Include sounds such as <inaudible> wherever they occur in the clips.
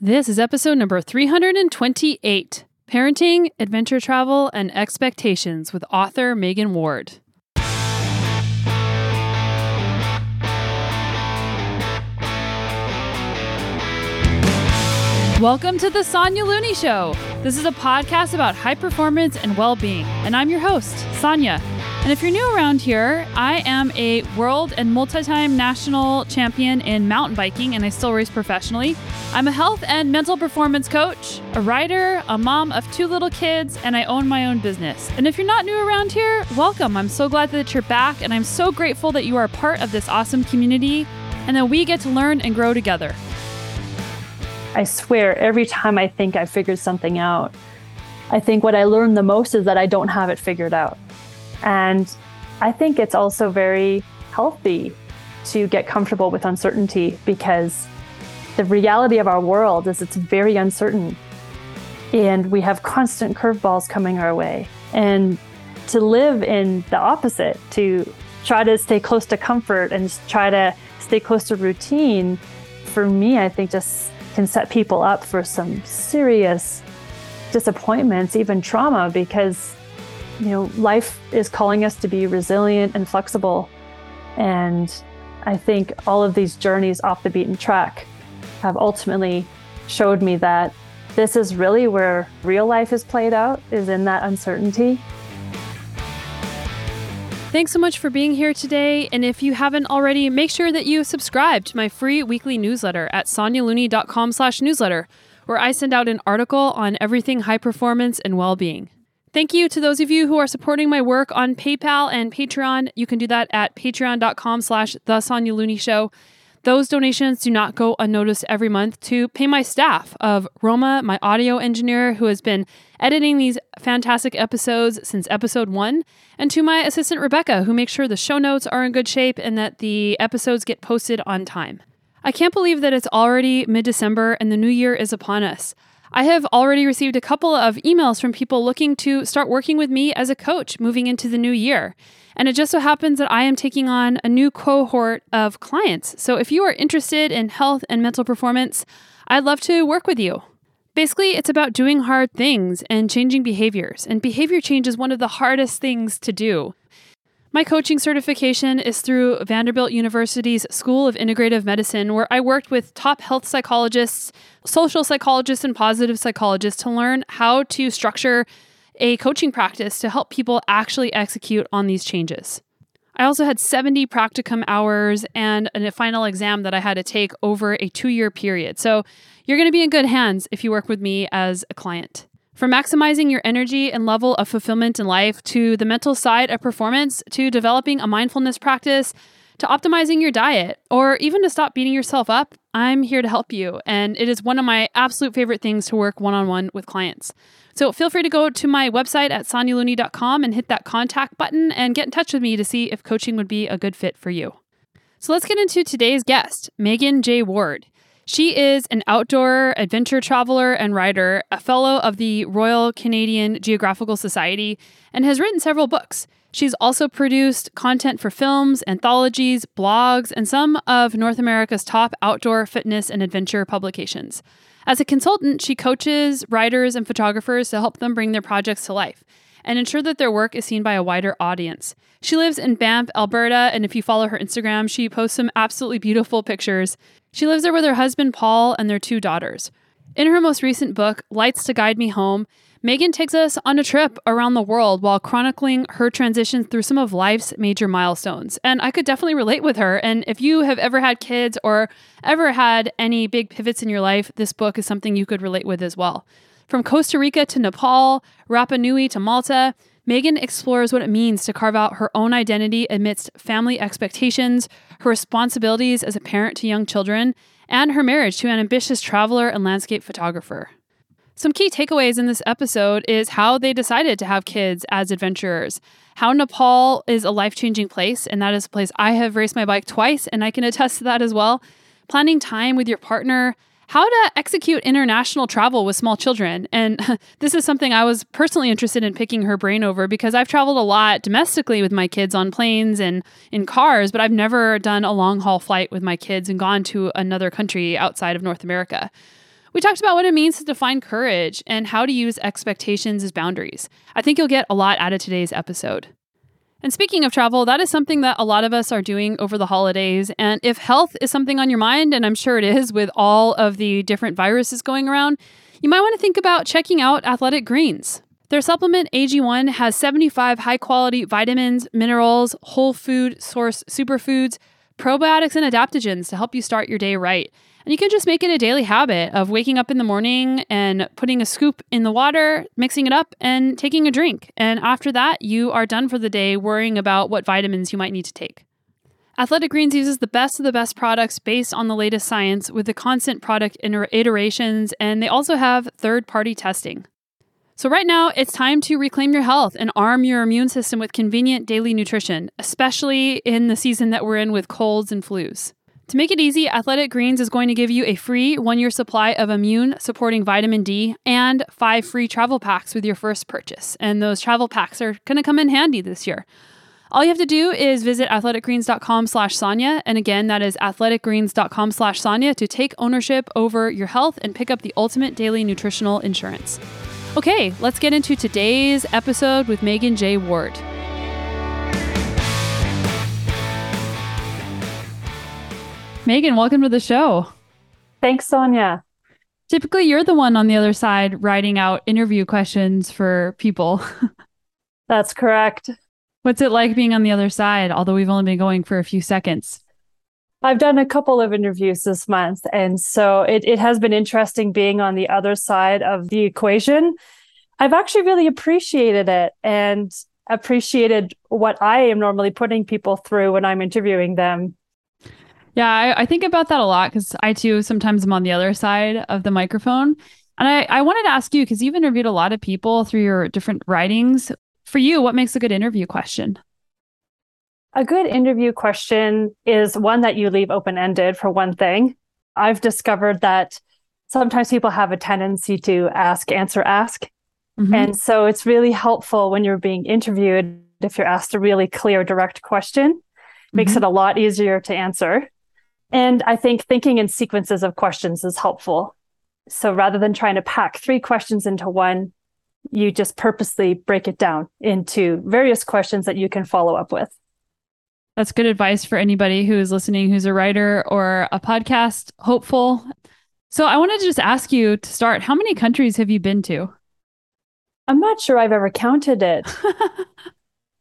This is episode number 328 Parenting, Adventure Travel, and Expectations with author Meghan Ward. Welcome to the Sonya Looney Show. This is a podcast about high performance and well being, and I'm your host, Sonya. And if you're new around here, I am a world and multi time national champion in mountain biking, and I still race professionally. I'm a health and mental performance coach, a writer, a mom of two little kids, and I own my own business. And if you're not new around here, welcome. I'm so glad that you're back, and I'm so grateful that you are part of this awesome community and that we get to learn and grow together. I swear, every time I think I've figured something out, I think what I learned the most is that I don't have it figured out. And I think it's also very healthy to get comfortable with uncertainty because the reality of our world is it's very uncertain. And we have constant curveballs coming our way. And to live in the opposite, to try to stay close to comfort and try to stay close to routine, for me, I think just can set people up for some serious disappointments, even trauma, because you know life is calling us to be resilient and flexible. And I think all of these journeys off the beaten track have ultimately showed me that this is really where real life is played out, is in that uncertainty. Thanks so much for being here today. And if you haven't already, make sure that you subscribe to my free weekly newsletter at sonyalooney.com slash newsletter, where I send out an article on everything high performance and well-being. Thank you to those of you who are supporting my work on PayPal and Patreon. You can do that at patreon.com slash the Sonya Looney Show. Those donations do not go unnoticed every month to pay my staff of Roma, my audio engineer, who has been editing these fantastic episodes since episode one, and to my assistant Rebecca, who makes sure the show notes are in good shape and that the episodes get posted on time. I can't believe that it's already mid December and the new year is upon us. I have already received a couple of emails from people looking to start working with me as a coach moving into the new year. And it just so happens that I am taking on a new cohort of clients. So if you are interested in health and mental performance, I'd love to work with you. Basically, it's about doing hard things and changing behaviors. And behavior change is one of the hardest things to do. My coaching certification is through Vanderbilt University's School of Integrative Medicine, where I worked with top health psychologists, social psychologists, and positive psychologists to learn how to structure a coaching practice to help people actually execute on these changes. I also had 70 practicum hours and a final exam that I had to take over a two year period. So you're going to be in good hands if you work with me as a client. From maximizing your energy and level of fulfillment in life to the mental side of performance to developing a mindfulness practice to optimizing your diet or even to stop beating yourself up, I'm here to help you. And it is one of my absolute favorite things to work one on one with clients. So feel free to go to my website at sonyalooney.com and hit that contact button and get in touch with me to see if coaching would be a good fit for you. So let's get into today's guest, Meghan J. Ward. She is an outdoor adventure traveler and writer, a fellow of the Royal Canadian Geographical Society, and has written several books. She's also produced content for films, anthologies, blogs, and some of North America's top outdoor fitness and adventure publications. As a consultant, she coaches writers and photographers to help them bring their projects to life and ensure that their work is seen by a wider audience. She lives in Banff, Alberta, and if you follow her Instagram, she posts some absolutely beautiful pictures. She lives there with her husband, Paul, and their two daughters. In her most recent book, Lights to Guide Me Home, Meghan takes us on a trip around the world while chronicling her transition through some of life's major milestones. And I could definitely relate with her. And if you have ever had kids or ever had any big pivots in your life, this book is something you could relate with as well. From Costa Rica to Nepal, Rapa Nui to Malta, Meghan explores what it means to carve out her own identity amidst family expectations, her responsibilities as a parent to young children, and her marriage to an ambitious traveler and landscape photographer. Some key takeaways in this episode is how they decided to have kids as adventurers, how Nepal is a life changing place, and that is a place I have raced my bike twice, and I can attest to that as well. Planning time with your partner, how to execute international travel with small children. And <laughs> this is something I was personally interested in picking her brain over because I've traveled a lot domestically with my kids on planes and in cars, but I've never done a long haul flight with my kids and gone to another country outside of North America. We talked about what it means to define courage and how to use expectations as boundaries. I think you'll get a lot out of today's episode. And speaking of travel, that is something that a lot of us are doing over the holidays. And if health is something on your mind, and I'm sure it is with all of the different viruses going around, you might want to think about checking out Athletic Greens. Their supplement AG1 has 75 high quality vitamins, minerals, whole food source superfoods, probiotics, and adaptogens to help you start your day right. And you can just make it a daily habit of waking up in the morning and putting a scoop in the water, mixing it up, and taking a drink. And after that, you are done for the day worrying about what vitamins you might need to take. Athletic Greens uses the best of the best products based on the latest science with the constant product iterations, and they also have third party testing. So, right now, it's time to reclaim your health and arm your immune system with convenient daily nutrition, especially in the season that we're in with colds and flus. To make it easy, Athletic Greens is going to give you a free one year supply of immune supporting vitamin D and five free travel packs with your first purchase. And those travel packs are going to come in handy this year. All you have to do is visit athleticgreens.com slash Sonya. And again, that is athleticgreens.com slash Sonya to take ownership over your health and pick up the ultimate daily nutritional insurance. Okay, let's get into today's episode with Meghan J. Ward. Meghan, welcome to the show. Thanks, Sonya. Typically, you're the one on the other side writing out interview questions for people. <laughs> That's correct. What's it like being on the other side, although we've only been going for a few seconds? I've done a couple of interviews this month, and so it, it has been interesting being on the other side of the equation. I've actually really appreciated it and appreciated what I am normally putting people through when I'm interviewing them. Yeah, I, I think about that a lot because I too sometimes am on the other side of the microphone. And I, I wanted to ask you because you've interviewed a lot of people through your different writings. For you, what makes a good interview question? A good interview question is one that you leave open ended, for one thing. I've discovered that sometimes people have a tendency to ask, answer, ask. Mm-hmm. And so it's really helpful when you're being interviewed if you're asked a really clear, direct question, makes mm-hmm. it a lot easier to answer. And I think thinking in sequences of questions is helpful. So rather than trying to pack three questions into one, you just purposely break it down into various questions that you can follow up with. That's good advice for anybody who is listening who's a writer or a podcast hopeful. So I wanted to just ask you to start how many countries have you been to? I'm not sure I've ever counted it. <laughs>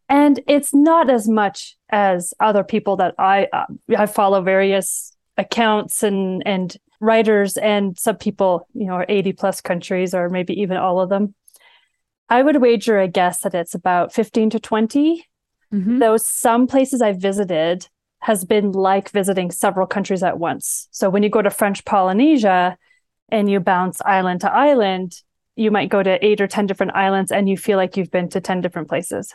and it's not as much as other people that I uh, I follow various accounts and and writers and some people you know are 80 plus countries or maybe even all of them. I would wager a guess that it's about 15 to 20. Mm-hmm. Though some places I've visited has been like visiting several countries at once. So when you go to French Polynesia and you bounce island to island, you might go to eight or 10 different islands and you feel like you've been to 10 different places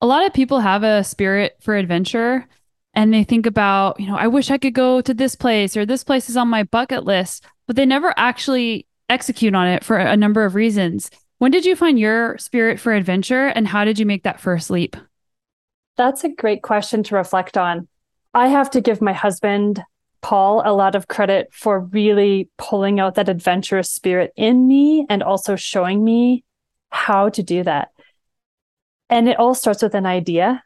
a lot of people have a spirit for adventure and they think about, you know, I wish I could go to this place or this place is on my bucket list, but they never actually execute on it for a number of reasons. When did you find your spirit for adventure and how did you make that first leap? That's a great question to reflect on. I have to give my husband, Paul, a lot of credit for really pulling out that adventurous spirit in me and also showing me how to do that. And it all starts with an idea.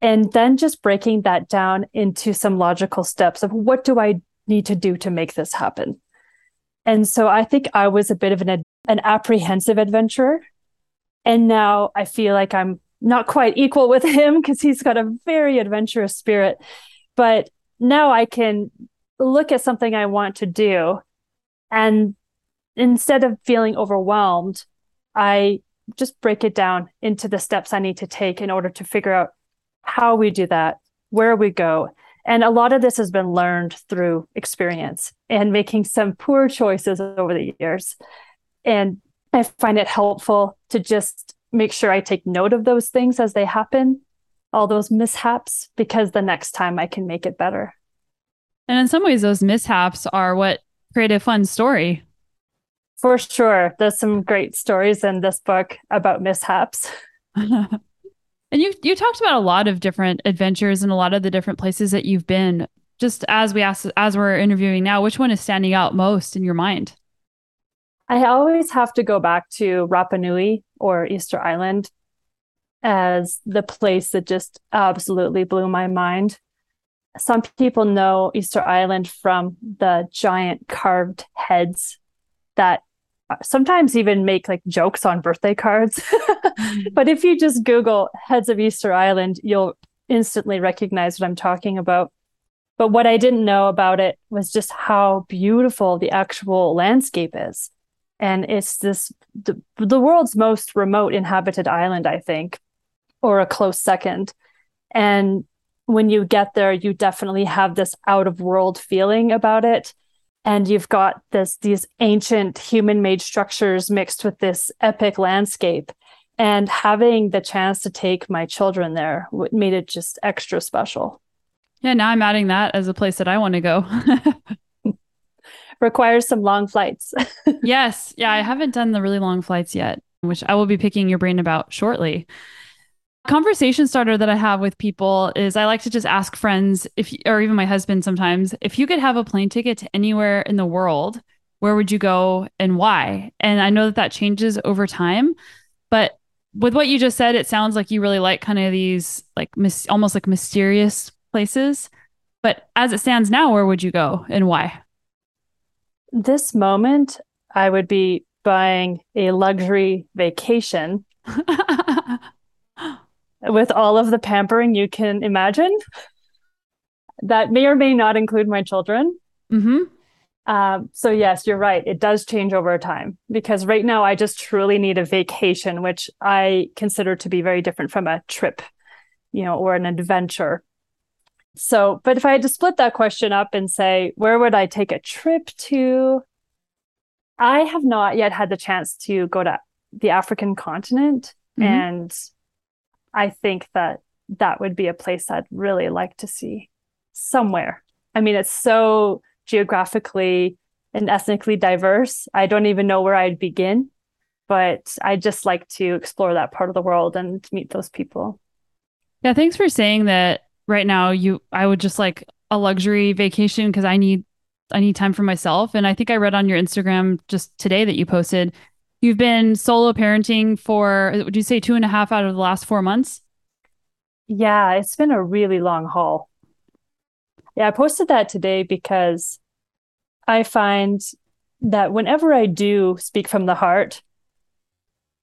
And then just breaking that down into some logical steps of what do I need to do to make this happen? And so I think I was a bit of an, an apprehensive adventurer. And now I feel like I'm not quite equal with <laughs> him because he's got a very adventurous spirit. But now I can look at something I want to do. And instead of feeling overwhelmed, I just break it down into the steps I need to take in order to figure out how we do that, where we go. And a lot of this has been learned through experience and making some poor choices over the years. And I find it helpful to just make sure I take note of those things as they happen, all those mishaps, because the next time I can make it better. And in some ways, those mishaps are what create a fun story. For sure. There's some great stories in this book about mishaps. <laughs> and you you talked about a lot of different adventures and a lot of the different places that you've been. just as we ask, as we're interviewing now, which one is standing out most in your mind? I always have to go back to Rapa Nui or Easter Island as the place that just absolutely blew my mind. Some people know Easter Island from the giant carved heads that uh, sometimes even make like jokes on birthday cards. <laughs> Mm-hmm. but if you just Google heads of Easter Island, you'll instantly recognize what I'm talking about. But what I didn't know about it was just how beautiful the actual landscape is. And it's this, the, the world's most remote inhabited island, I think, or a close second. And when you get there, you definitely have this out of world feeling about it. And you've got this, these ancient human made structures mixed with this epic landscape. And having the chance to take my children there made it just extra special. Yeah, now I'm adding that as a place that I want to go. <laughs> Requires some long flights. <laughs> yes. Yeah, I haven't done the really long flights yet, which I will be picking your brain about shortly. Conversation starter that I have with people is I like to just ask friends if or even my husband sometimes, if you could have a plane ticket to anywhere in the world, where would you go and why? And I know that that changes over time, but with what you just said, it sounds like you really like kind of these like mis- almost like mysterious places. But as it stands now, where would you go and why? This moment, I would be buying a luxury vacation <laughs> with all of the pampering you can imagine. That may or may not include my children. Mm-hmm. Um, so yes, you're right. It does change over time because right now I just truly need a vacation, which I consider to be very different from a trip, you know, or an adventure. So, but if I had to split that question up and say, where would I take a trip to? I have not yet had the chance to go to the African continent. Mm-hmm. And I think that that would be a place I'd really like to see somewhere. I mean, it's so geographically and ethnically diverse. I don't even know where I'd begin, but I just like to explore that part of the world and meet those people. Yeah, thanks for saying that right now you I would just like a luxury vacation because I need I need time for myself. And I think I read on your Instagram just today that you posted you've been solo parenting for would you say two and a half out of the last four months? Yeah, it's been a really long haul. Yeah, I posted that today because I find that whenever I do speak from the heart,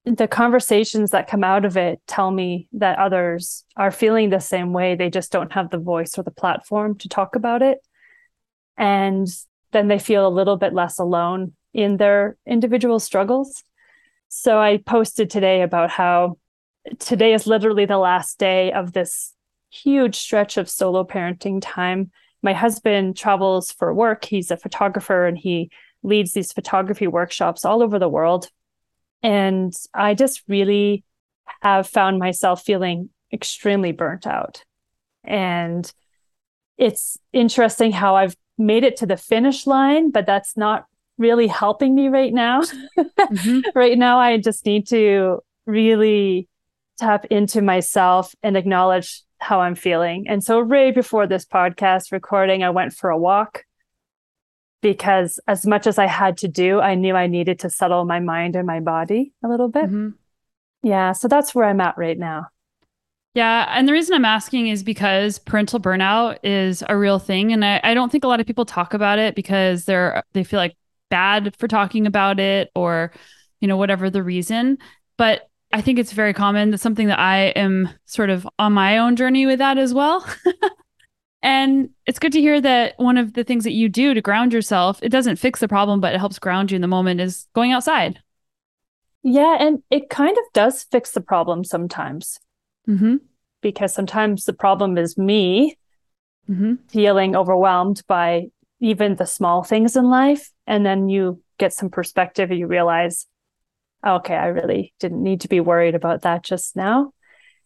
the conversations that come out of it tell me that others are feeling the same way. They just don't have the voice or the platform to talk about it. And then they feel a little bit less alone in their individual struggles. So I posted today about how today is literally the last day of this huge stretch of solo parenting time. My husband travels for work. He's a photographer and he leads these photography workshops all over the world. And I just really have found myself feeling extremely burnt out. And it's interesting how I've made it to the finish line, but that's not really helping me right now. mm-hmm. <laughs> Right now, I just need to really tap into myself and acknowledge how I'm feeling. And so, right before this podcast recording, I went for a walk because as much as I had to do, I knew I needed to settle my mind and my body a little bit. Mm-hmm. Yeah. So that's where I'm at right now. Yeah. And the reason I'm asking is because parental burnout is a real thing. And I, I don't think a lot of people talk about it because they're, they feel like bad for talking about it or, you know, whatever the reason. But I think it's very common. That's something that I am sort of on my own journey with that as well. <laughs> And it's good to hear that one of the things that you do to ground yourself, it doesn't fix the problem, but it helps ground you in the moment, is going outside. Yeah. And it kind of does fix the problem sometimes. Mm-hmm. Because sometimes the problem is me mm-hmm. feeling overwhelmed by even the small things in life. And then you get some perspective and you realize, okay, I really didn't need to be worried about that just now.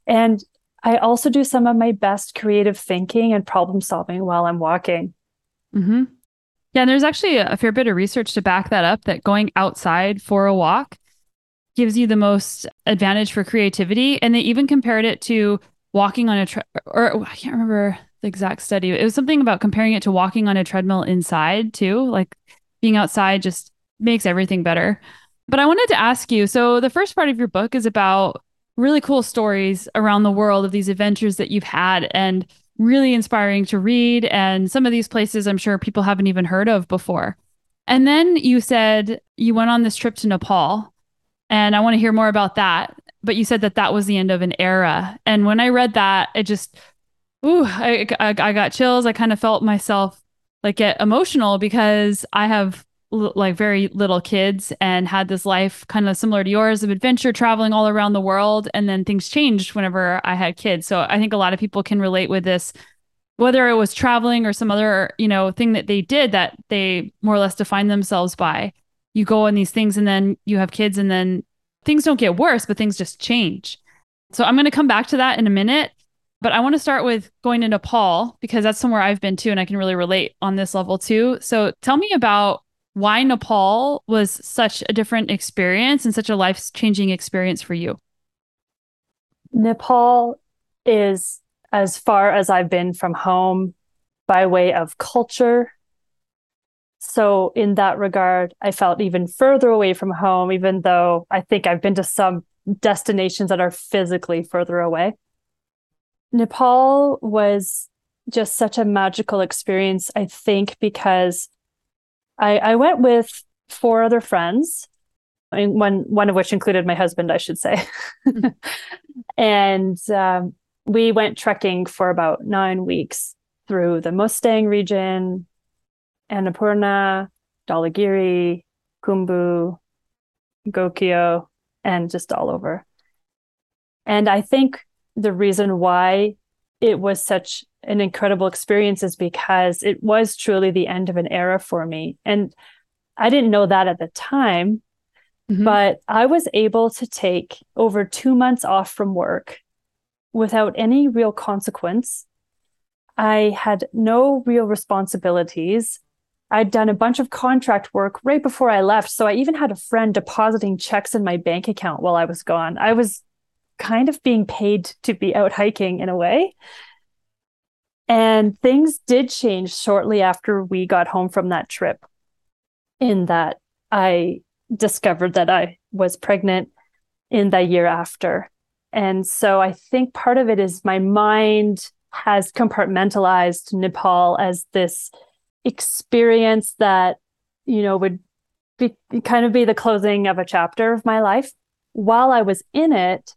And I also do some of my best creative thinking and problem solving while I'm walking. Mm-hmm. Yeah, and there's actually a fair bit of research to back that up that going outside for a walk gives you the most advantage for creativity. And they even compared it to walking on a, tra- or I can't remember the exact study. It was something about comparing it to walking on a treadmill inside too. Like being outside just makes everything better. But I wanted to ask you so the first part of your book is about really cool stories around the world of these adventures that you've had and really inspiring to read. And some of these places I'm sure people haven't even heard of before. And then you said you went on this trip to Nepal. And I want to hear more about that. But you said that that was the end of an era. And when I read that, it just, ooh, I, I, I got chills. I kind of felt myself like get emotional because I have like very little kids and had this life kind of similar to yours of adventure traveling all around the world and then things changed whenever I had kids. So I think a lot of people can relate with this whether it was traveling or some other, you know, thing that they did that they more or less define themselves by. You go on these things and then you have kids and then things don't get worse, but things just change. So I'm going to come back to that in a minute. But I want to start with going to Nepal because that's somewhere I've been to and I can really relate on this level too. So tell me about why Nepal was such a different experience and such a life changing experience for you. Nepal is as far as I've been from home by way of culture. So, in that regard, I felt even further away from home, even though I think I've been to some destinations that are physically further away. Nepal was just such a magical experience, I think, because I, I went with four other friends, one one of which included my husband, I should say, <laughs> and um, we went trekking for about nine weeks through the Mustang region, Annapurna, Dhaulagiri, Khumbu, Gokyo, and just all over. And I think the reason why it was such an incredible experience is because it was truly the end of an era for me. And I didn't know that at the time, mm-hmm. but I was able to take over two months off from work without any real consequence. I had no real responsibilities. I'd done a bunch of contract work right before I left. So I even had a friend depositing checks in my bank account while I was gone. I was kind of being paid to be out hiking in a way. And things did change shortly after we got home from that trip, in that I discovered that I was pregnant in the year after. And so I think part of it is my mind has compartmentalized Nepal as this experience that, you know, would be kind of be the closing of a chapter of my life. While I was in it,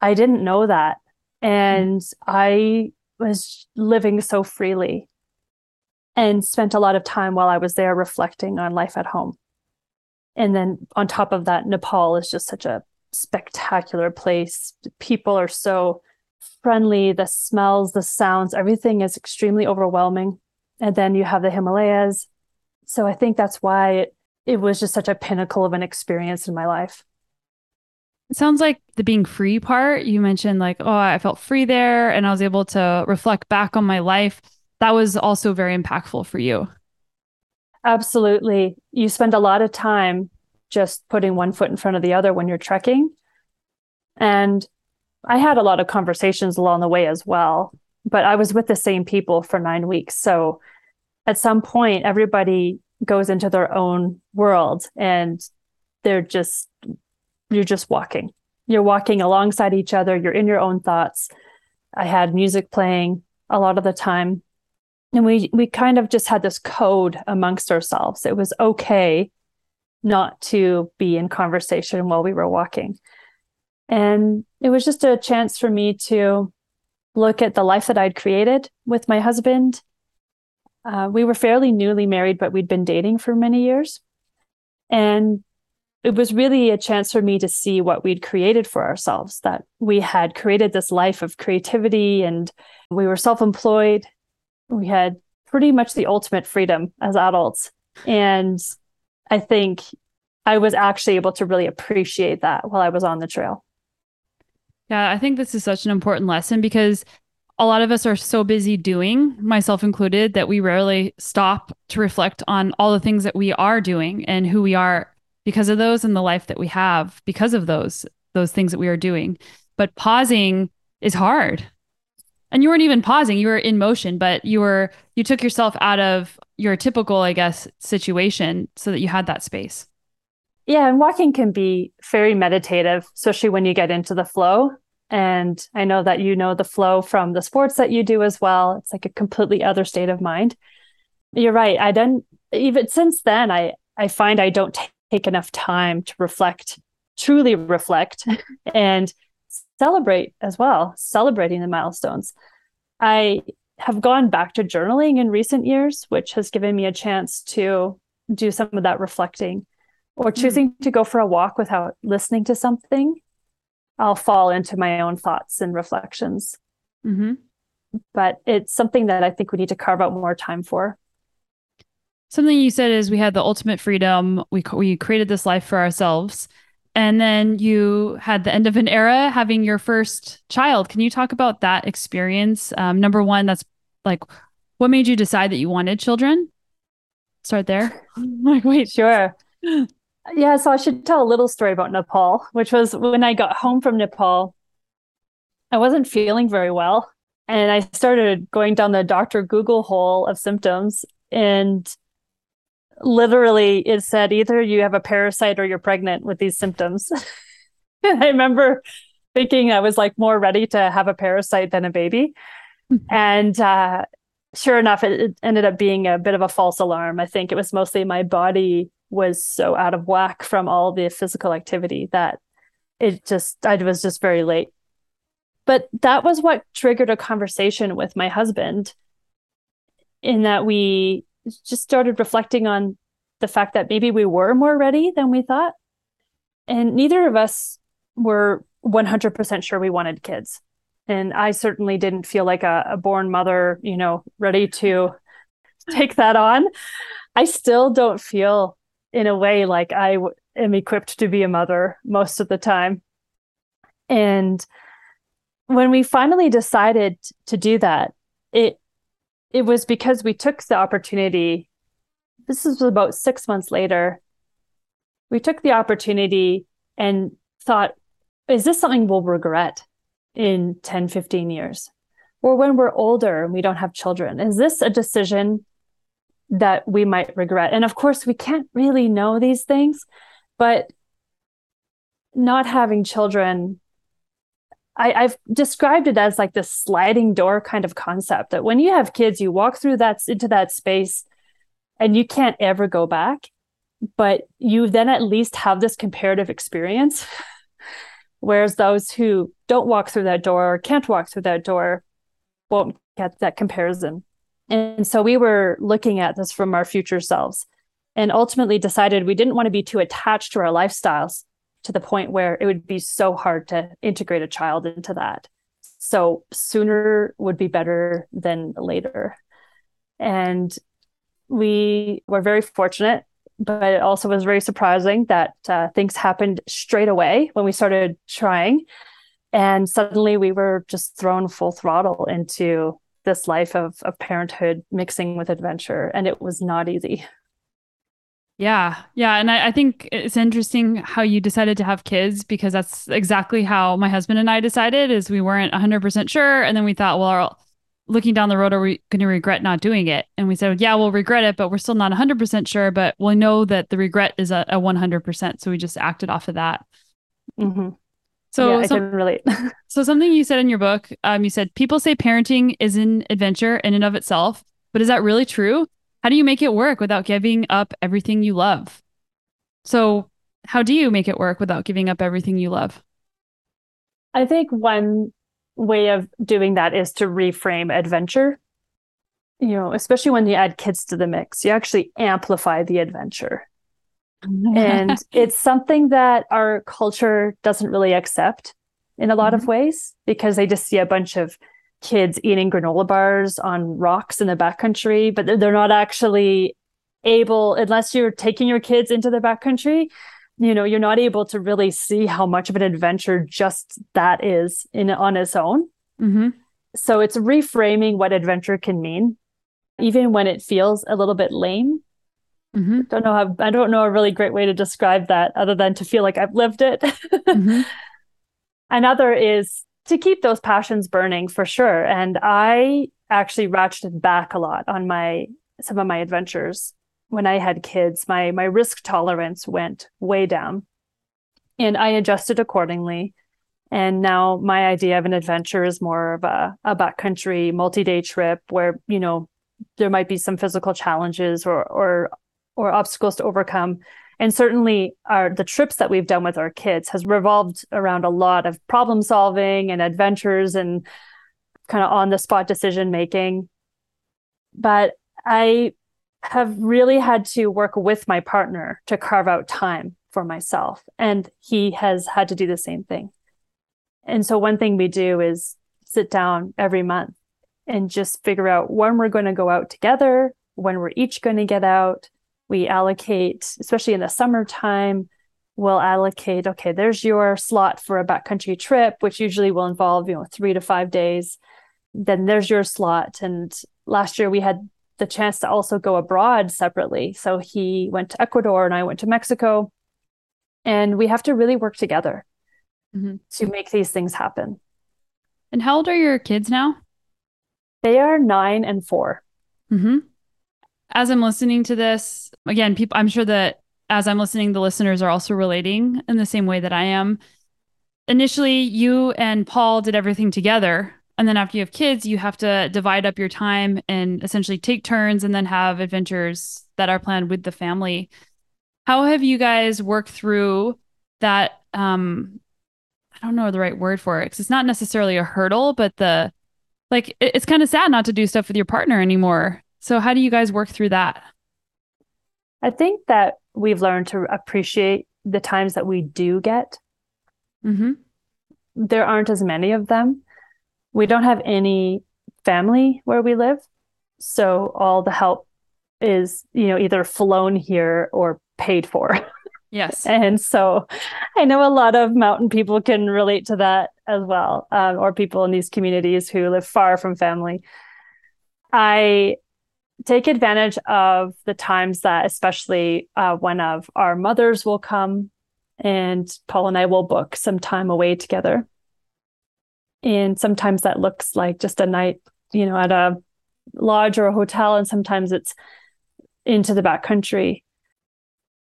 I didn't know that. Mm-hmm. And I was living so freely and spent a lot of time while I was there reflecting on life at home. And then on top of that, Nepal is just such a spectacular place. People are so friendly, the smells, the sounds, everything is extremely overwhelming. And then you have the Himalayas. So I think that's why it, it was just such a pinnacle of an experience in my life. It sounds like the being free part, you mentioned like, oh, I felt free there and I was able to reflect back on my life. That was also very impactful for you. Absolutely. You spend a lot of time just putting one foot in front of the other when you're trekking. And I had a lot of conversations along the way as well, but I was with the same people for nine weeks. So at some point, everybody goes into their own world and they're just you're just walking. You're walking alongside each other, you're in your own thoughts. I had music playing a lot of the time. And we we kind of just had this code amongst ourselves. It was okay not to be in conversation while we were walking. And it was just a chance for me to look at the life that I'd created with my husband. Uh, we were fairly newly married, but we'd been dating for many years. And it was really a chance for me to see what we'd created for ourselves that we had created this life of creativity and we were self-employed. We had pretty much the ultimate freedom as adults. And i think i was actually able to really appreciate that while i was on the trail. Yeah i think this is such an important lesson because a lot of us are so busy doing, myself included, that we rarely stop to reflect on all the things that we are doing and who we are because of those and the life that we have because of those those things that we are doing. But pausing is hard. And you weren't even pausing you were in motion but you were you took yourself out of your typical i guess situation so that you had that space. Yeah and walking can be very meditative especially when you get into the flow. And i know that you know the flow from the sports that you do as well. It's like a completely other state of mind. You're right i done even since then i i find i don't take enough time to reflect truly reflect <laughs> and celebrate as well, celebrating the milestones. I have gone back to journaling in recent years, which has given me a chance to do some of that reflecting or hmm. choosing mm. to go for a walk without listening to something. I'll fall into my own thoughts and reflections. Mm-hmm. But it's something that I think we need to carve out more time for. Something you said is we had the ultimate freedom. We we created this life for ourselves. And then you had the end of an era having your first child. Can you talk about that experience? Um, number one, that's like, what made you decide that you wanted children? Start there. <laughs> like, wait, sure. Yeah, so I should tell a little story about Nepal, which was when I got home from Nepal, I wasn't feeling very well. And I started going down the Dr. Google hole of symptoms. And literally it said either you have a parasite or you're pregnant with these symptoms. <laughs> I remember thinking I was like more ready to have a parasite than a baby. Mm-hmm. And uh, sure enough, it, it ended up being a bit of a false alarm. I think it was mostly my body was so out of whack from all the physical activity that it just, I was just very late. But that was what triggered a conversation with my husband in that we just started reflecting on the fact that maybe we were more ready than we thought. And neither of us were 100% sure we wanted kids. And I certainly didn't feel like a, a born mother, you know, ready to <laughs> take that on. I still don't feel in a way like I w- am equipped to be a mother most of the time. And when we finally decided to do that, it it was because we took the opportunity. This was about six months later. We took the opportunity and thought, is this something we'll regret in 10, 15 years? Or when we're older and we don't have children? Is this a decision that we might regret? And of course, we can't really know these things, but not having children I, I've described it as like this sliding door kind of concept that when you have kids, you walk through that into that space and you can't ever go back, but you then at least have this comparative experience. <laughs> Whereas those who don't walk through that door or can't walk through that door won't get that comparison. And so we were looking at this from our future selves and ultimately decided we didn't want to be too attached to our lifestyles to the point where it would be so hard to integrate a child into that. So sooner would be better than later. And we were very fortunate, but it also was very surprising that uh, things happened straight away when we started trying. And suddenly we were just thrown full throttle into this life of, of parenthood mixing with adventure. And it was not easy. Yeah. Yeah. And I, I, think it's interesting how you decided to have kids because that's exactly how my husband and I decided is we weren't 100% sure. And then we thought, well, looking down the road, are we going to regret not doing it? And we said, yeah, we'll regret it, but we're still not 100% sure. But we'll know that the regret is a, a 100%. So we just acted off of that. Mm-hmm. So yeah, I can relate. <laughs> so something you said in your book, um, you said people say parenting is an adventure in and of itself, but is that really true? How do you make it work without giving up everything you love? So, how do you make it work without giving up everything you love? I think one way of doing that is to reframe adventure. You know, especially when you add kids to the mix, you actually amplify the adventure. <laughs> and it's something that our culture doesn't really accept in a lot mm-hmm. of ways because they just see a bunch of kids eating granola bars on rocks in the backcountry, but they're not actually able, unless you're taking your kids into the backcountry, you know, you're not able to really see how much of an adventure just that is in on its own. Mm-hmm. So it's reframing what adventure can mean, even when it feels a little bit lame. Mm-hmm. Don't know how I don't know a really great way to describe that other than to feel like I've lived it. <laughs> mm-hmm. Another is to keep those passions burning for sure. And I actually ratcheted back a lot on my some of my adventures when I had kids. My my risk tolerance went way down, and I adjusted accordingly. And now my idea of an adventure is more of a, a backcountry multi-day trip where, you know, there might be some physical challenges or or or obstacles to overcome. And certainly our the trips that we've done with our kids has revolved around a lot of problem solving and adventures and kind of on the spot decision making. But I have really had to work with my partner to carve out time for myself. And he has had to do the same thing. And so one thing we do is sit down every month and just figure out when we're going to go out together, when we're each going to get out. We allocate, especially in the summertime, we'll allocate, okay, there's your slot for a backcountry trip, which usually will involve, you know, three to five days. Then there's your slot. And last year we had the chance to also go abroad separately. So he went to Ecuador and I went to Mexico. And we have to really work together mm-hmm. to make these things happen. And how old are your kids now? They are nine and 4 mm-hmm. As I'm listening to this, again, people, I'm sure that as I'm listening, the listeners are also relating in the same way that I am. Initially, you and Paul did everything together. And then after you have kids, you have to divide up your time and essentially take turns and then have adventures that are planned with the family. How have you guys worked through that um, I don't know the right word for it because it's not necessarily a hurdle, but the like it, it's kind of sad not to do stuff with your partner anymore. So how do you guys work through that? I think that we've learned to appreciate the times that we do get. Mm-hmm. There aren't as many of them. We don't have any family where we live. So all the help is, you know, either flown here or paid for. Yes. <laughs> And so I know a lot of mountain people can relate to that as well, um, or people in these communities who live far from family. I take advantage of the times that, especially uh, one of our mothers will come and Paul and I will book some time away together. And sometimes that looks like just a night, you know, at a lodge or a hotel, and sometimes it's into the backcountry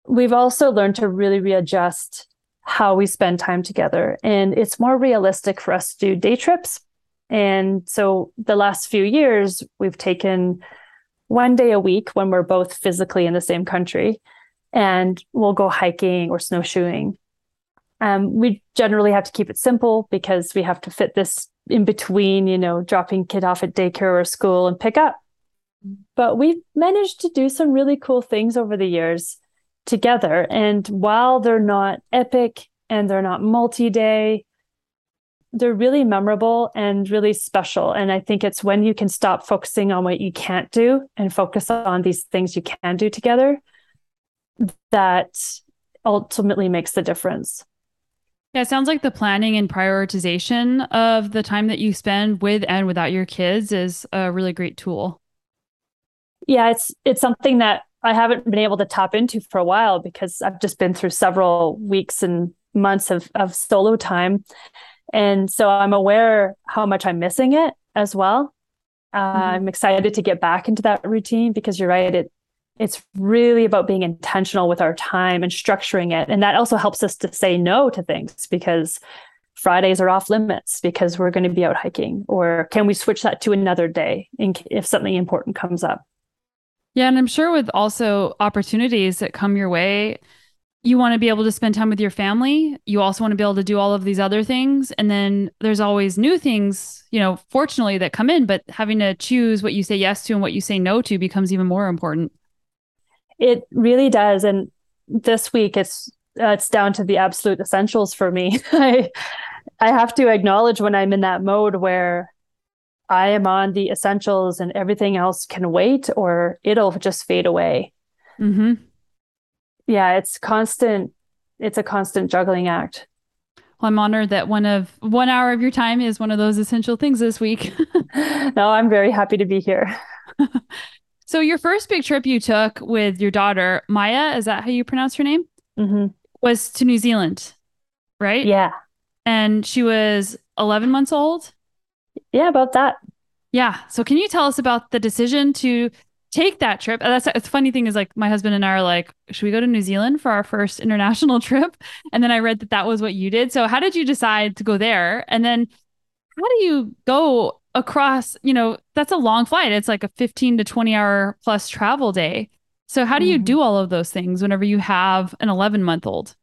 we've also learned to really readjust how we spend time together. And it's more realistic for us to do day trips. And so the last few years, we've taken one day a week when we're both physically in the same country and we'll go hiking or snowshoeing. Um, we generally have to keep it simple because we have to fit this in between, you know, dropping kid off at daycare or school and pick up. But we've managed to do some really cool things over the years together. And while they're not epic and they're not multi day, they're really memorable and really special. And I think it's when you can stop focusing on what you can't do and focus on these things you can do together that ultimately makes the difference. Yeah, it sounds like the planning and prioritization of the time that you spend with and without your kids is a really great tool. Yeah, it's it's something that I haven't been able to tap into for a while because I've just been through several weeks and months of, of solo time. And so I'm aware how much I'm missing it as well. Uh, mm-hmm. I'm excited to get back into that routine because you're right. It it's really about being intentional with our time and structuring it. And that also helps us to say no to things because Fridays are off limits because we're going to be out hiking. Or can we switch that to another day in, if something important comes up? Yeah, and I'm sure with also opportunities that come your way, you want to be able to spend time with your family. You also want to be able to do all of these other things. And then there's always new things, you know, fortunately that come in, but having to choose what you say yes to and what you say no to becomes even more important. It really does. And this week it's uh, it's down to the absolute essentials for me. <laughs> I I have to acknowledge when I'm in that mode where I am on the essentials and everything else can wait or it'll just fade away. Mm-hmm. Yeah, it's constant. It's a constant juggling act. Well, I'm honored that one of one hour of your time is one of those essential things this week. <laughs> <laughs> no, I'm very happy to be here. <laughs> so, your first big trip you took with your daughter, Maya, is that how you pronounce her name? Mm-hmm. Was to New Zealand, right? Yeah. And she was 11 months old? Yeah, about that. Yeah. So can you tell us about the decision to take that trip? That's the funny thing is like my husband and I are like, should we go to New Zealand for our first international <laughs> trip? And then I read that that was what you did. So how did you decide to go there? And then how do you go across, you know, that's a long flight. It's like a 15 to 20 hour plus travel day. So how do you mm-hmm. do all of those things whenever you have an 11 month old?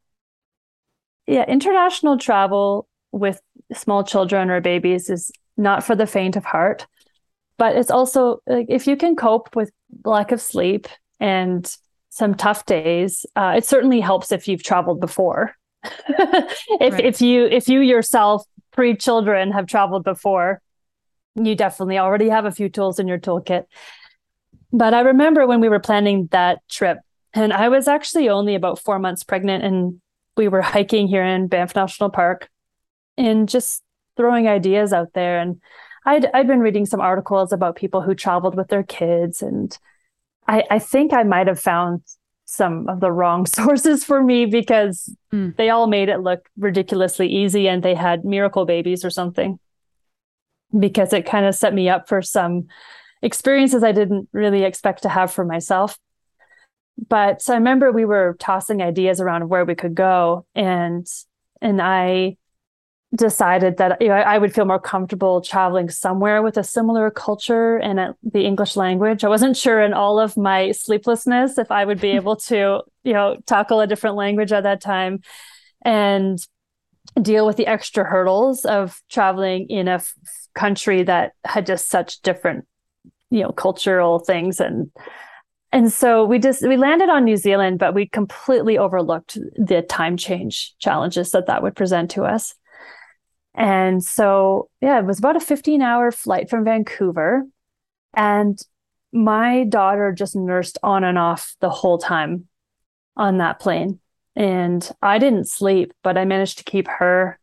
Yeah, international travel with small children or babies is not for the faint of heart. But it's also like if you can cope with lack of sleep and some tough days, uh, it certainly helps if you've traveled before. <laughs> if right. if you if you yourself pre children have traveled before, you definitely already have a few tools in your toolkit. But I remember when we were planning that trip, and I was actually only about four months pregnant, and we were hiking here in Banff National Park and just throwing ideas out there. And I'd, I'd been reading some articles about people who traveled with their kids. And I, I think I might have found some of the wrong <laughs> sources for me because mm. they all made it look ridiculously easy and they had miracle babies or something because it kind of set me up for some experiences I didn't really expect to have for myself. But so I remember we were tossing ideas around where we could go and and I decided that you know, I would feel more comfortable traveling somewhere with a similar culture and a, the English language. I wasn't sure in all of my sleeplessness if I would be <laughs> able to, you know, tackle a different language at that time and deal with the extra hurdles of traveling in a f- country that had just such different, you know, cultural things and and so we just we landed on New Zealand, but we completely overlooked the time change challenges that that would present to us. And so, yeah, it was about a 15 hour flight from Vancouver. And my daughter just nursed on and off the whole time on that plane. And I didn't sleep, but I managed to keep her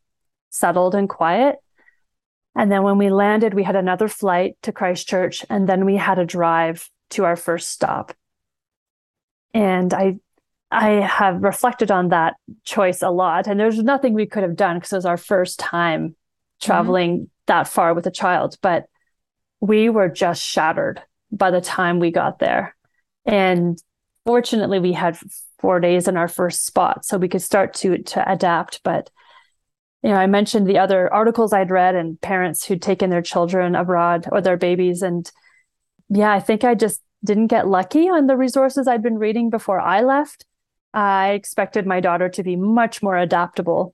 settled and quiet. And then when we landed, we had another flight to Christchurch, and then we had a drive to our first stop. And I I have reflected on that choice a lot. And there's nothing we could have done because it was our first time traveling mm-hmm. that far with a child. But we were just shattered by the time we got there. And fortunately, we had four days in our first spot, so we could start to to adapt. But you know, I mentioned the other articles I'd read and parents who'd taken their children abroad or their babies. And yeah, I think I just didn't get lucky on the resources I'd been reading before I left. I expected my daughter to be much more adaptable.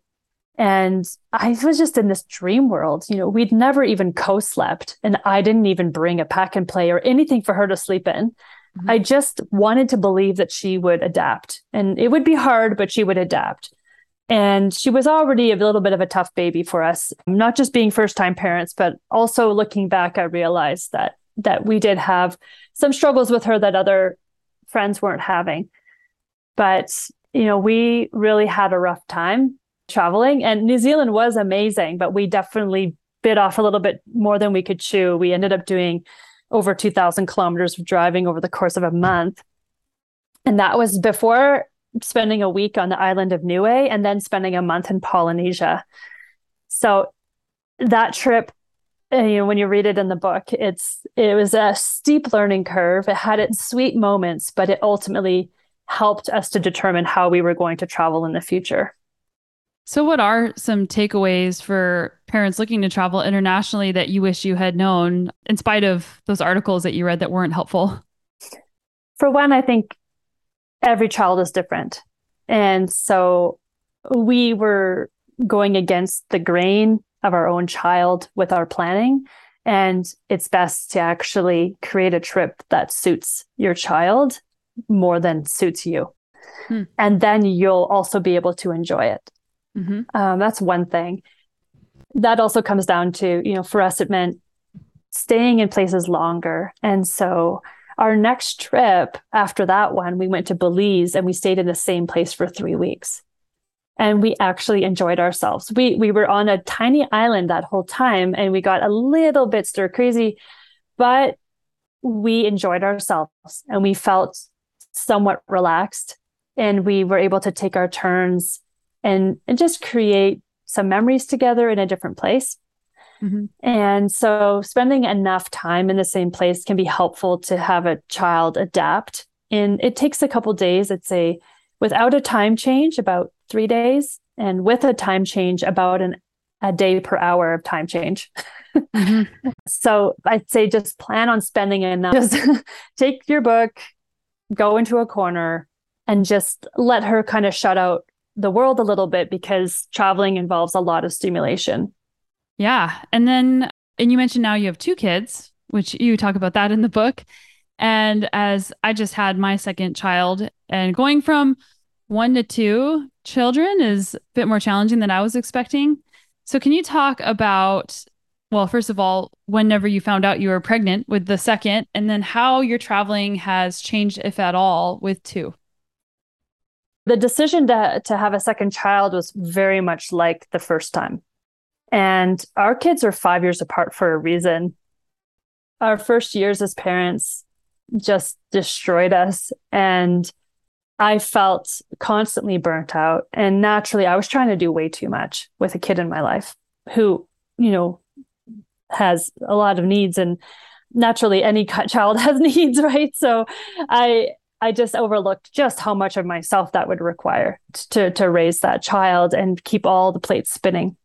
And I was just in this dream world. You know, we'd never even co slept, and I didn't even bring a pack and play or anything for her to sleep in. Mm-hmm. I just wanted to believe that she would adapt. And it would be hard, but she would adapt. And she was already a little bit of a tough baby for us, not just being first time parents, but also looking back, I realized that that we did have some struggles with her that other friends weren't having. But, you know, we really had a rough time traveling and New Zealand was amazing, but we definitely bit off a little bit more than we could chew. We ended up doing over 2000 kilometers of driving over the course of a month. And that was before spending a week on the island of Niue and then spending a month in Polynesia. So that trip, uh, you know, when you read it in the book, it's it was a steep learning curve. It had its sweet moments, but it ultimately helped us to determine how we were going to travel in the future. So, what are some takeaways for parents looking to travel internationally that you wish you had known, in spite of those articles that you read that weren't helpful? For one, I think every child is different. And so we were going against the grain of our own child with our planning. And it's best to actually create a trip that suits your child more than suits you. Hmm. And then you'll also be able to enjoy it. Mm-hmm. Um, that's one thing. That also comes down to, you know, for us, it meant staying in places longer. And so our next trip after that one, we went to Belize and we stayed in the same place for three weeks. And we actually enjoyed ourselves. We we were on a tiny island that whole time and we got a little bit stir crazy, but we enjoyed ourselves and we felt somewhat relaxed and we were able to take our turns and, and just create some memories together in a different place. Mm-hmm. And so spending enough time in the same place can be helpful to have a child adapt. And it takes a couple days, I'd say, without a time change, about three days, and with a time change, about an a day per hour of time change. Mm-hmm. <laughs> so I'd say just plan on spending enough. <laughs> Just take your book, go into a corner, and just let her kind of shut out the world a little bit because traveling involves a lot of stimulation. Yeah. And then, and you mentioned now you have two kids, which you talk about that in the book. And as I just had my second child, and going from one to two children is a bit more challenging than I was expecting. So, can you talk about, well, first of all, whenever you found out you were pregnant with the second, and then how your traveling has changed, if at all, with two? The decision to, to have a second child was very much like the first time. And our kids are five years apart for a reason. Our first years as parents just destroyed us. And I felt constantly burnt out. And naturally, I was trying to do way too much with a kid in my life who, you know, has a lot of needs. And naturally, any child <laughs> has needs, right? So I, I just overlooked just how much of myself that would require to to raise that child and keep all the plates spinning.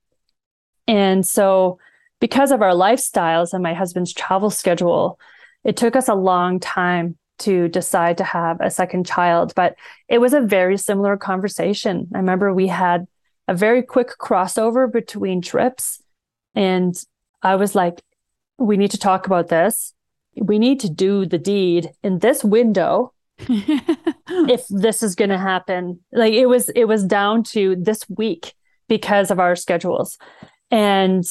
And so because of our lifestyles and my husband's travel schedule, it took us a long time to decide to have a second child, but it was a very similar conversation. I remember we had a very quick crossover between trips, and I was like, we need to talk about this. We need to do the deed in this window <laughs> if this is going to happen. Like it was it was down to this week because of our schedules. And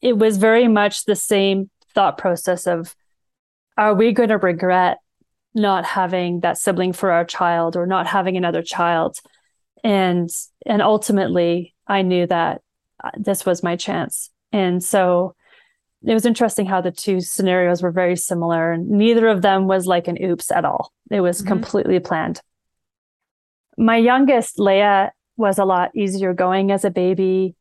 it was very much the same thought process of are we going to regret not having that sibling for our child or not having another child and and ultimately i knew that uh, this was my chance and so it was interesting how the two scenarios were very similar and neither of them was like an oops at all it was mm-hmm. completely planned my youngest leia was a lot easier going as a baby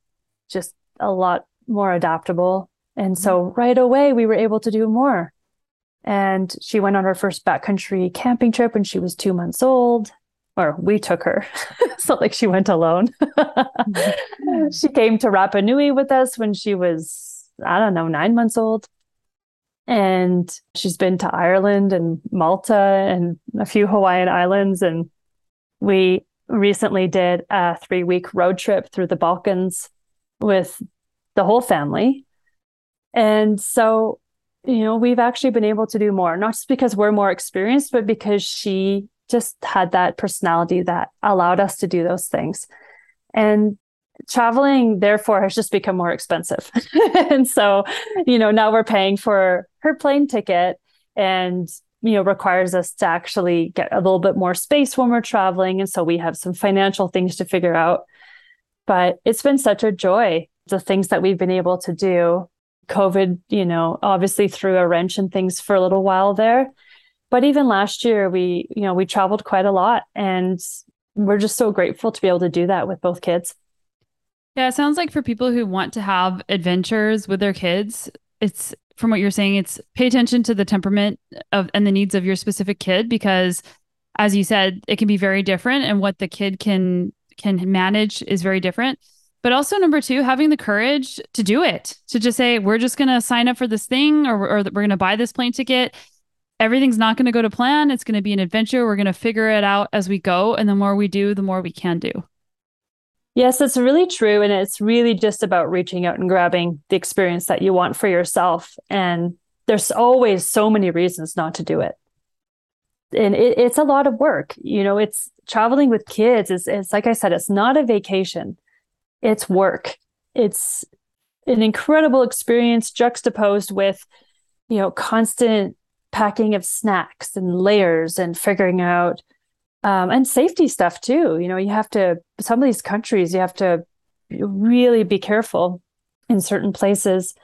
just a lot more adaptable and so mm-hmm. right away we were able to do more and she went on her first backcountry camping trip when she was two months old, or we took her. <laughs> it's not like she went alone. <laughs> she came to Rapa Nui with us when she was, I don't know, nine months old. And she's been to Ireland and Malta and a few Hawaiian islands. And we recently did a three week road trip through the Balkans with the whole family. And so you know, we've actually been able to do more, not just because we're more experienced, but because she just had that personality that allowed us to do those things. And traveling, therefore, has just become more expensive. <laughs> and so, you know, now we're paying for her plane ticket and you know requires us to actually get a little bit more space when we're traveling and so we have some financial things to figure out but it's been such a joy the things that we've been able to do COVID, you know, obviously threw a wrench in things for a little while there. But even last year, we, you know, we traveled quite a lot and we're just so grateful to be able to do that with both kids. Yeah, it sounds like for people who want to have adventures with their kids, it's from what you're saying, it's pay attention to the temperament of and the needs of your specific kid because as you said, it can be very different and what the kid can can manage is very different. But also, number two, having the courage to do it, to just say, we're just going to sign up for this thing or, or we're going to buy this plane ticket. Everything's not going to go to plan. It's going to be an adventure. We're going to figure it out as we go. And the more we do, the more we can do. Yes, it's really true. And it's really just about reaching out and grabbing the experience that you want for yourself. And there's always so many reasons not to do it. And it, it's a lot of work. You know, it's traveling with kids is it's like I said, it's not a vacation it's work. It's an incredible experience juxtaposed with, you know, constant packing of snacks and layers and figuring out um, and safety stuff too. You know, you have to some of these countries you have to really be careful in certain places.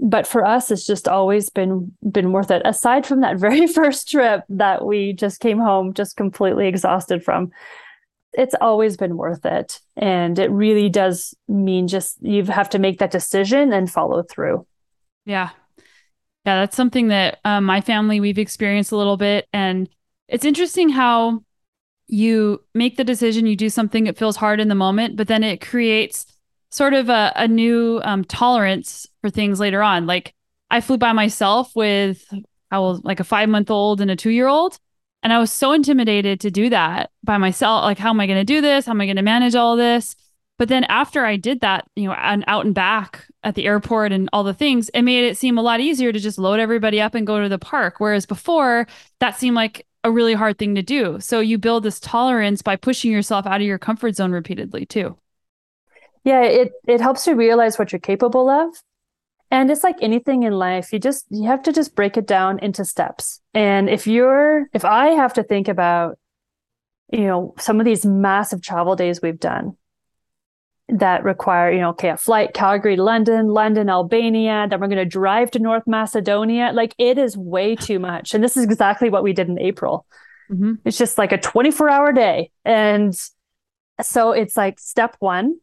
But for us, it's just always been been worth it. Aside from that <laughs> very first trip that we just came home just completely exhausted from, it's always been worth it. And it really does mean just you have to make that decision and follow through. Yeah. Yeah, that's something that um, my family we've experienced a little bit and it's interesting how you make the decision, you do something that feels hard in the moment, but then it creates sort of a, a new um, tolerance for things later on. Like I flew by myself with I was like a five month old and a two year old. And I was so intimidated to do that by myself. Like, how am I going to do this? How am I going to manage all this? But then after I did that, you know, and out and back at the airport and all the things, it made it seem a lot easier to just load everybody up and go to the park. Whereas before, that seemed like a really hard thing to do. So you build this tolerance by pushing yourself out of your comfort zone repeatedly too. Yeah, it it helps you realize what you're capable of. And it's like anything in life, you just you have to just break it down into steps. And if you're if I have to think about you know some of these massive travel days we've done that require, you know, okay, a flight Calgary to London, London, Albania, then we're going to drive to North Macedonia. Like it is way too much. And this is exactly what we did in April. Mm-hmm. It's just like a 24 hour day. And so it's like step one,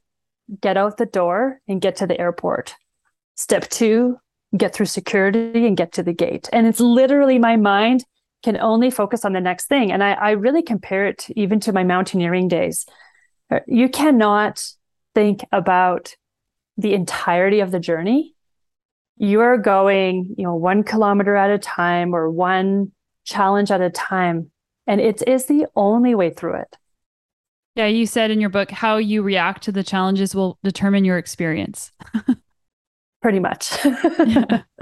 get out the door and get to the airport. Step two, get through security and get to the gate. And it's literally my mind can only focus on the next thing. And I, I really compare it even to my mountaineering days. You cannot think about the entirety of the journey, you are going, you know, one kilometer at a time or one challenge at a time. And it is the only way through it. Yeah, you said in your book how you react to the challenges will determine your experience. <laughs> Pretty much. <laughs> <laughs>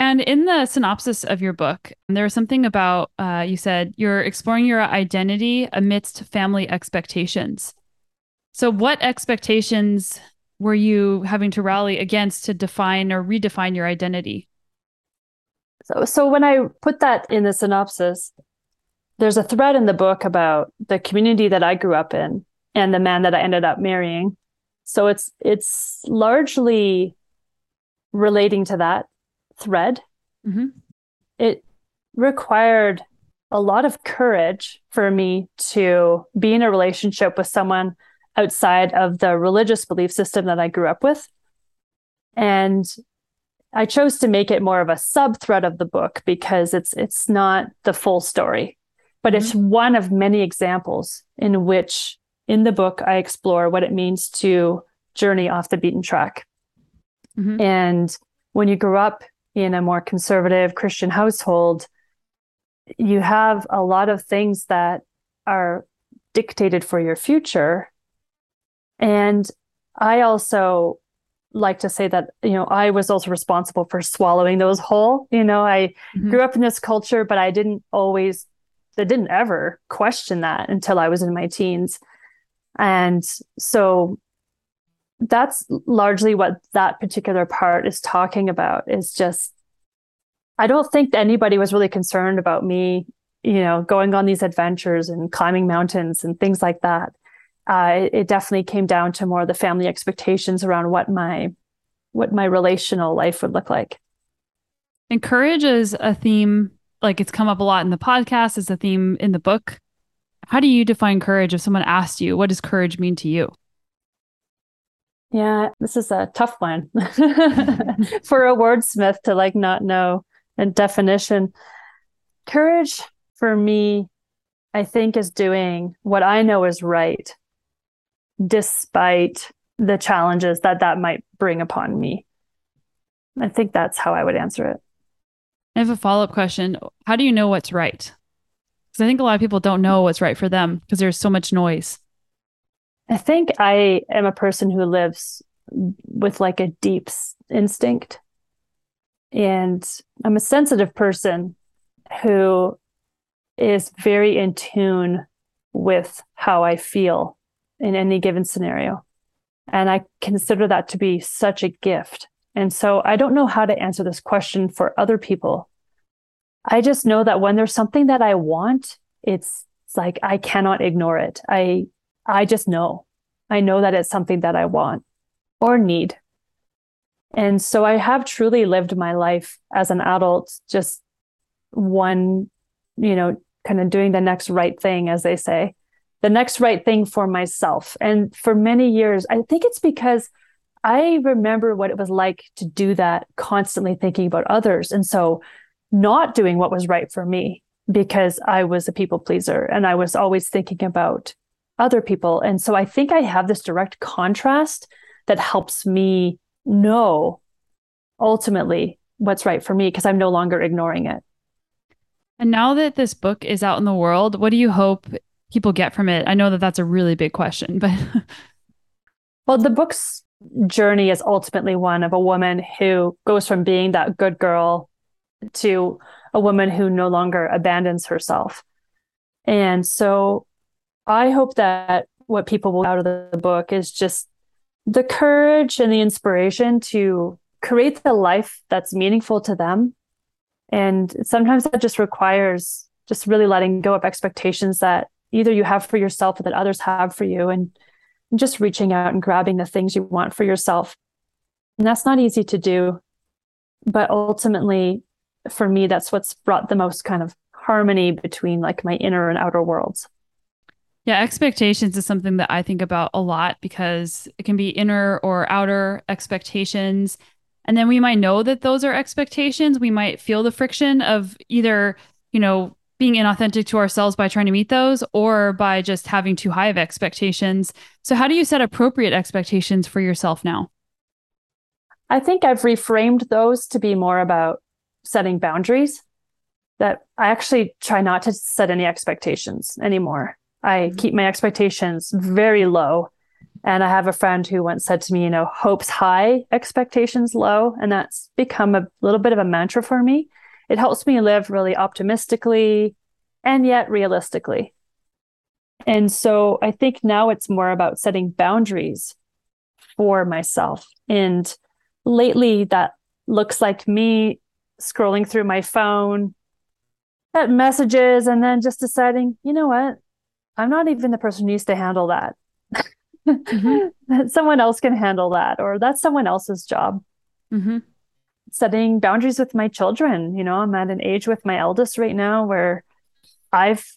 And in the synopsis of your book, there was something about uh, you said you're exploring your identity amidst family expectations. So, what expectations were you having to rally against to define or redefine your identity? So, so when I put that in the synopsis, there's a thread in the book about the community that I grew up in and the man that I ended up marrying. So it's it's largely relating to that thread. Mm-hmm. It required a lot of courage for me to be in a relationship with someone outside of the religious belief system that I grew up with. And I chose to make it more of a sub thread of the book because it's it's not the full story, but mm-hmm. it's one of many examples in which in the book I explore what it means to journey off the beaten track. Mm-hmm. And when you grow up in a more conservative Christian household, you have a lot of things that are dictated for your future and I also like to say that, you know, I was also responsible for swallowing those whole. You know, I mm-hmm. grew up in this culture, but I didn't always, I didn't ever question that until I was in my teens. And so that's largely what that particular part is talking about is just I don't think anybody was really concerned about me, you know, going on these adventures and climbing mountains and things like that uh, it, it, definitely came down to more of the family expectations around what my what my relational life would look like. And courage is a theme, like it's come up a lot in the podcast, as a theme in the book. How do you define courage if someone asked you, what does courage mean to you? Yeah, this is a tough one <laughs> for a wordsmith to like not know a definition. Courage for me, I think, is doing what I know is right despite the challenges that that might bring upon me. I think that's how I would answer it. I have a follow up question. How do you know what's right? Because I think a lot of people don't know what's right for them because there's so much noise. I think I am a person who lives with like a deep instinct. And I'm a sensitive person who is very in tune with how I feel in any given scenario. And I consider that to be such a gift. And so I don't know how to answer this question for other people. I just know that when there's something that I want, it's, it's like I cannot ignore it. I I just know. I know that it's something that I want or need. And so I have truly lived my life as an adult, just one, you know, kind of doing the next right thing, as they say the next right thing for myself. And for many years, I think it's because I remember what it was like to do that, constantly thinking about others. And so not doing what was right for me because I was a people pleaser and I was always thinking about other people. And so I think I have this direct contrast that helps me know ultimately what's right for me because I'm no longer ignoring it. And now that this book is out in the world, what do you hope people get from it? I know that that's a really big question, but <laughs> well, the book's journey is ultimately one of a woman who goes from being that good girl to a woman who no longer abandons herself. And so I hope that what people will out of the book is just the courage and the inspiration to create the life that's meaningful to them. And sometimes that just requires just really letting go of expectations that either you have for yourself or that others have for you and just reaching out and grabbing the things you want for yourself. And that's not easy to do. But ultimately, for me, that's what's brought the most kind of harmony between like my inner and outer worlds. Yeah, expectations is something that I think about a lot because it can be inner or outer expectations. And then we might know that those are expectations. We might feel the friction of either, you know, being inauthentic to ourselves by trying to meet those or by just having too high of expectations. So, how do you set appropriate expectations for yourself now? I think I've reframed those to be more about setting boundaries that I actually try not to set any expectations anymore. I mm-hmm. keep my expectations very low. And I have a friend who once said to me, you know, hopes high, expectations low. And that's become a little bit of a mantra for me. It helps me live really optimistically and yet realistically. And so I think now it's more about setting boundaries for myself. And lately, that looks like me scrolling through my phone at messages and then just deciding, you know what? I'm not even the person who needs to handle that. mm-hmm. <laughs> someone else can handle that, or that's someone else's job. Mm-hmm. Setting boundaries with my children. You know, I'm at an age with my eldest right now where I've,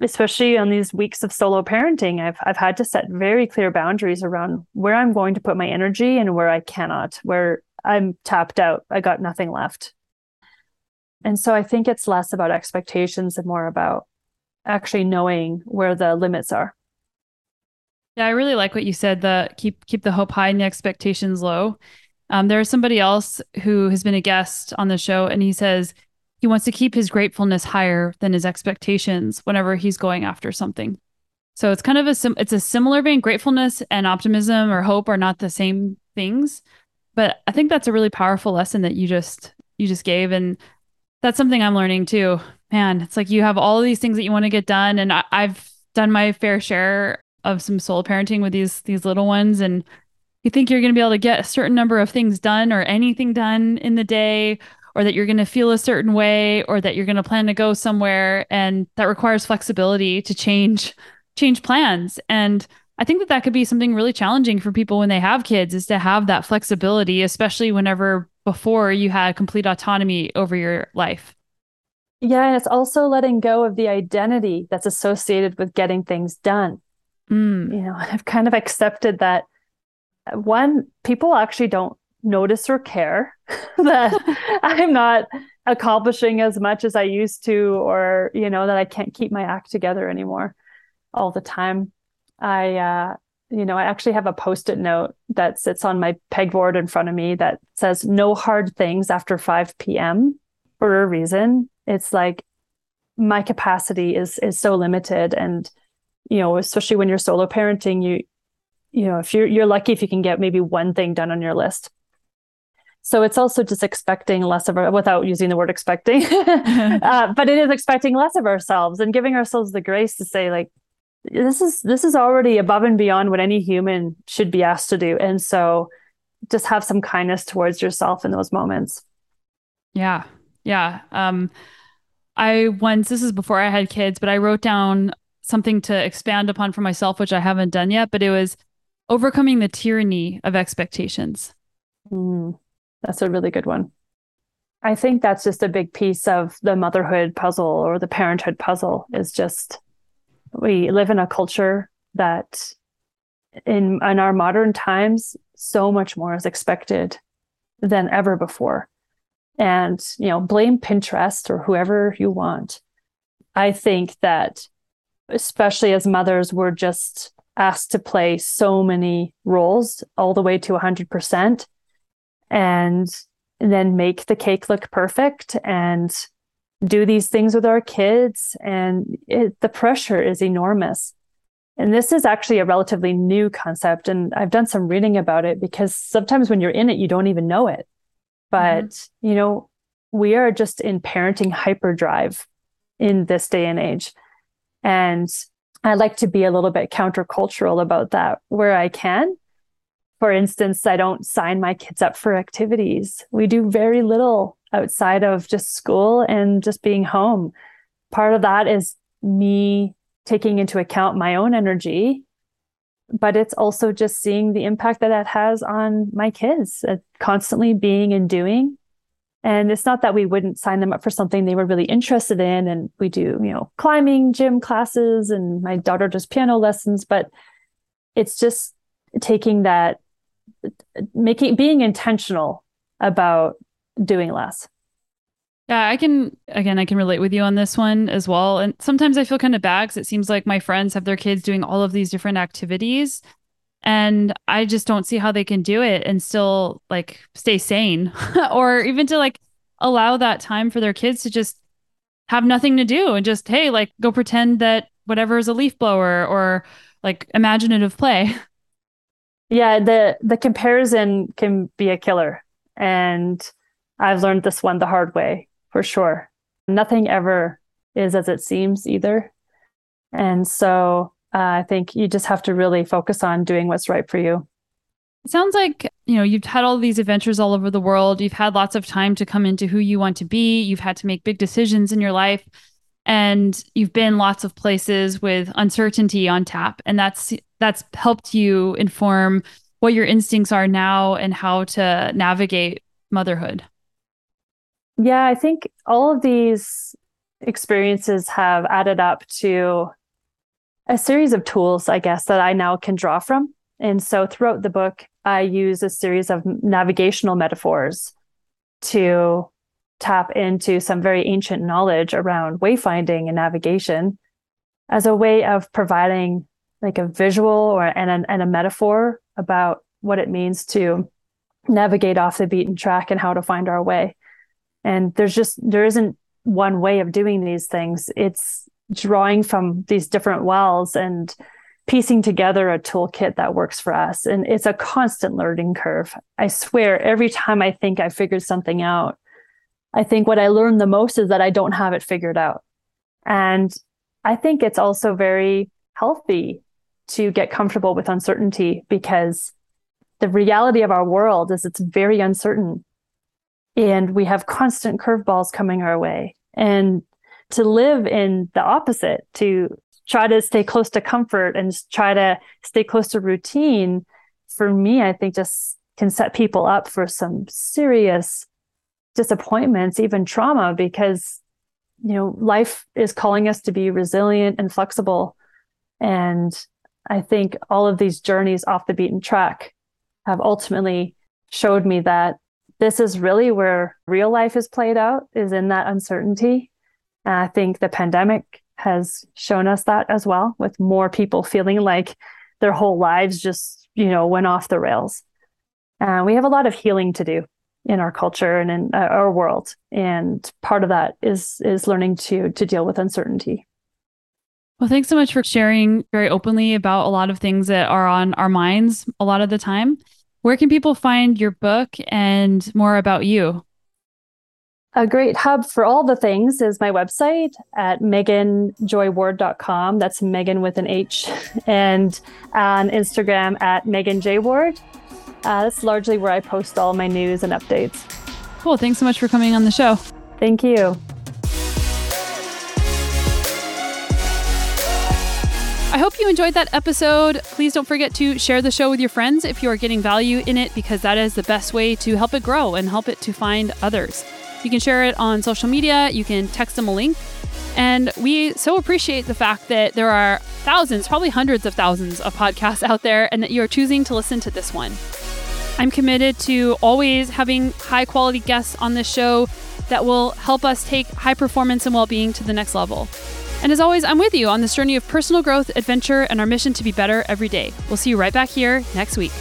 especially on these weeks of solo parenting, I've I've had to set very clear boundaries around where I'm going to put my energy and where I cannot, where I'm tapped out. I got nothing left. And so I think it's less about expectations and more about actually knowing where the limits are. Yeah, I really like what you said. The keep keep the hope high and the expectations low. Um, there's somebody else who has been a guest on the show, and he says he wants to keep his gratefulness higher than his expectations whenever he's going after something. So it's kind of a sim- it's a similar vein. Gratefulness and optimism or hope are not the same things, but I think that's a really powerful lesson that you just you just gave, and that's something I'm learning too. Man, it's like you have all these things that you want to get done, and I, I've done my fair share of some solo parenting with these these little ones, and you think you're going to be able to get a certain number of things done or anything done in the day, or that you're going to feel a certain way, or that you're going to plan to go somewhere, and that requires flexibility to change change plans. And I think that that could be something really challenging for people when they have kids is to have that flexibility, especially whenever before you had complete autonomy over your life. Yeah, and it's also letting go of the identity that's associated with getting things done. Mm. You know, I've kind of accepted that one, people actually don't notice or care <laughs> that <laughs> I'm not accomplishing as much as I used to, or, you know, that I can't keep my act together anymore all the time. I, uh, you know, I actually have a post it note that sits on my pegboard in front of me that says no hard things after 5 p.m. for a reason. It's like my capacity is is so limited and you know, especially when you're solo parenting, you you know, if you're you're lucky if you can get maybe one thing done on your list. So it's also just expecting less of our, without using the word expecting, <laughs> <laughs> uh, but it is expecting less of ourselves and giving ourselves the grace to say like, this is this is already above and beyond what any human should be asked to do. And so just have some kindness towards yourself in those moments. Yeah. Yeah. Um i once this is before i had kids but i wrote down something to expand upon for myself which i haven't done yet but it was overcoming the tyranny of expectations. Mm, that's a really good one. I think that's just a big piece of the motherhood puzzle or the parenthood puzzle is just we live in a culture that in in our modern times so much more is expected than ever before. And you know blame pinterest or whoever you want. I think that especially as mothers we're just asked to play so many roles all the way to 100% and then make the cake look perfect and do these things with our kids. And it, the pressure is enormous. And this is actually a relatively new concept and i've done some reading about it because sometimes when you're in it you don't even know it. But mm-hmm. you know we are just in parenting hyperdrive in this day and age. And i like to be a little bit countercultural about that where i can for instance i don't sign my kids up for activities we do very little outside of just school and just being home. Part of that is me taking into account my own energy, but it's also just seeing the impact that that has on my kids, uh, constantly being and doing. And it's not that we wouldn't sign them up for something they were really interested in. And we do, you know, climbing gym classes and my daughter does piano lessons, but it's just taking that, making, being intentional about doing less. Yeah, I can again I can relate with you on this one as well. And sometimes I feel kind of bad because it seems like my friends have their kids doing all of these different activities and I just don't see how they can do it and still like stay sane <laughs> or even to like allow that time for their kids to just have nothing to do and just hey like go pretend that whatever is a leaf blower or like imaginative play. <laughs> Yeah, the the comparison can be a killer and I've learned this one the hard way for sure. Nothing ever is as it seems either. And so uh, I think you just have to really focus on doing what's right for you. It sounds like, you know, you've had all these adventures all over the world. You've had lots of time to come into who you want to be. You've had to make big decisions in your life and you've been lots of places with uncertainty on tap and that's that's helped you inform what your instincts are now and how to navigate motherhood. Yeah, I think all of these experiences have added up to a series of tools, I guess, that I now can draw from. And so throughout the book, I use a series of navigational metaphors to tap into some very ancient knowledge around wayfinding and navigation as a way of providing like a visual or and a, and a metaphor about what it means to navigate off the beaten track and how to find our way and there's just there isn't one way of doing these things it's drawing from these different wells and piecing together a toolkit that works for us. And it's a constant learning curve. I swear every time i think i figured something out i think what i learn the most is that i don't have it figured out. And i think it's also very healthy to get comfortable with uncertainty because the reality of our world is it's very uncertain and we have constant curveballs coming our way. And to live in the opposite, to try to stay close to comfort and try to stay close to routine, for me, I think just can set people up for some serious disappointments, even trauma, because you know life is calling us to be resilient and flexible. And I think all of these journeys off the beaten track have ultimately showed me that this is really where real life is played out is in that uncertainty and i think the pandemic has shown us that as well with more people feeling like their whole lives just you know went off the rails. Uh, we have a lot of healing to do in our culture and in uh, our world. And part of that is is learning to to deal with uncertainty. Well thanks so much for sharing very openly about a lot of things that are on our minds a lot of the time. Where can people find your book and more about you? A great hub for all the things is my website at meganjoyward.com. That's Megan with an H. And on Instagram at Meghan J. Ward. Uh, that's largely where I post all my news and updates. Cool. Thanks so much for coming on the show. Thank you. I hope you enjoyed that episode. Please don't forget to share the show with your friends if you are getting value in it, because that is the best way to help it grow and help it to find others. You can share it on social media, you can text them a link. And we so appreciate the fact that there are thousands, probably hundreds of thousands of podcasts out there, and that you're choosing to listen to this one. I'm committed to always having high quality guests on this show that will help us take high performance and well being to the next level. And as always, I'm with you on this journey of personal growth, adventure, and our mission to be better every day. We'll see you right back here next week.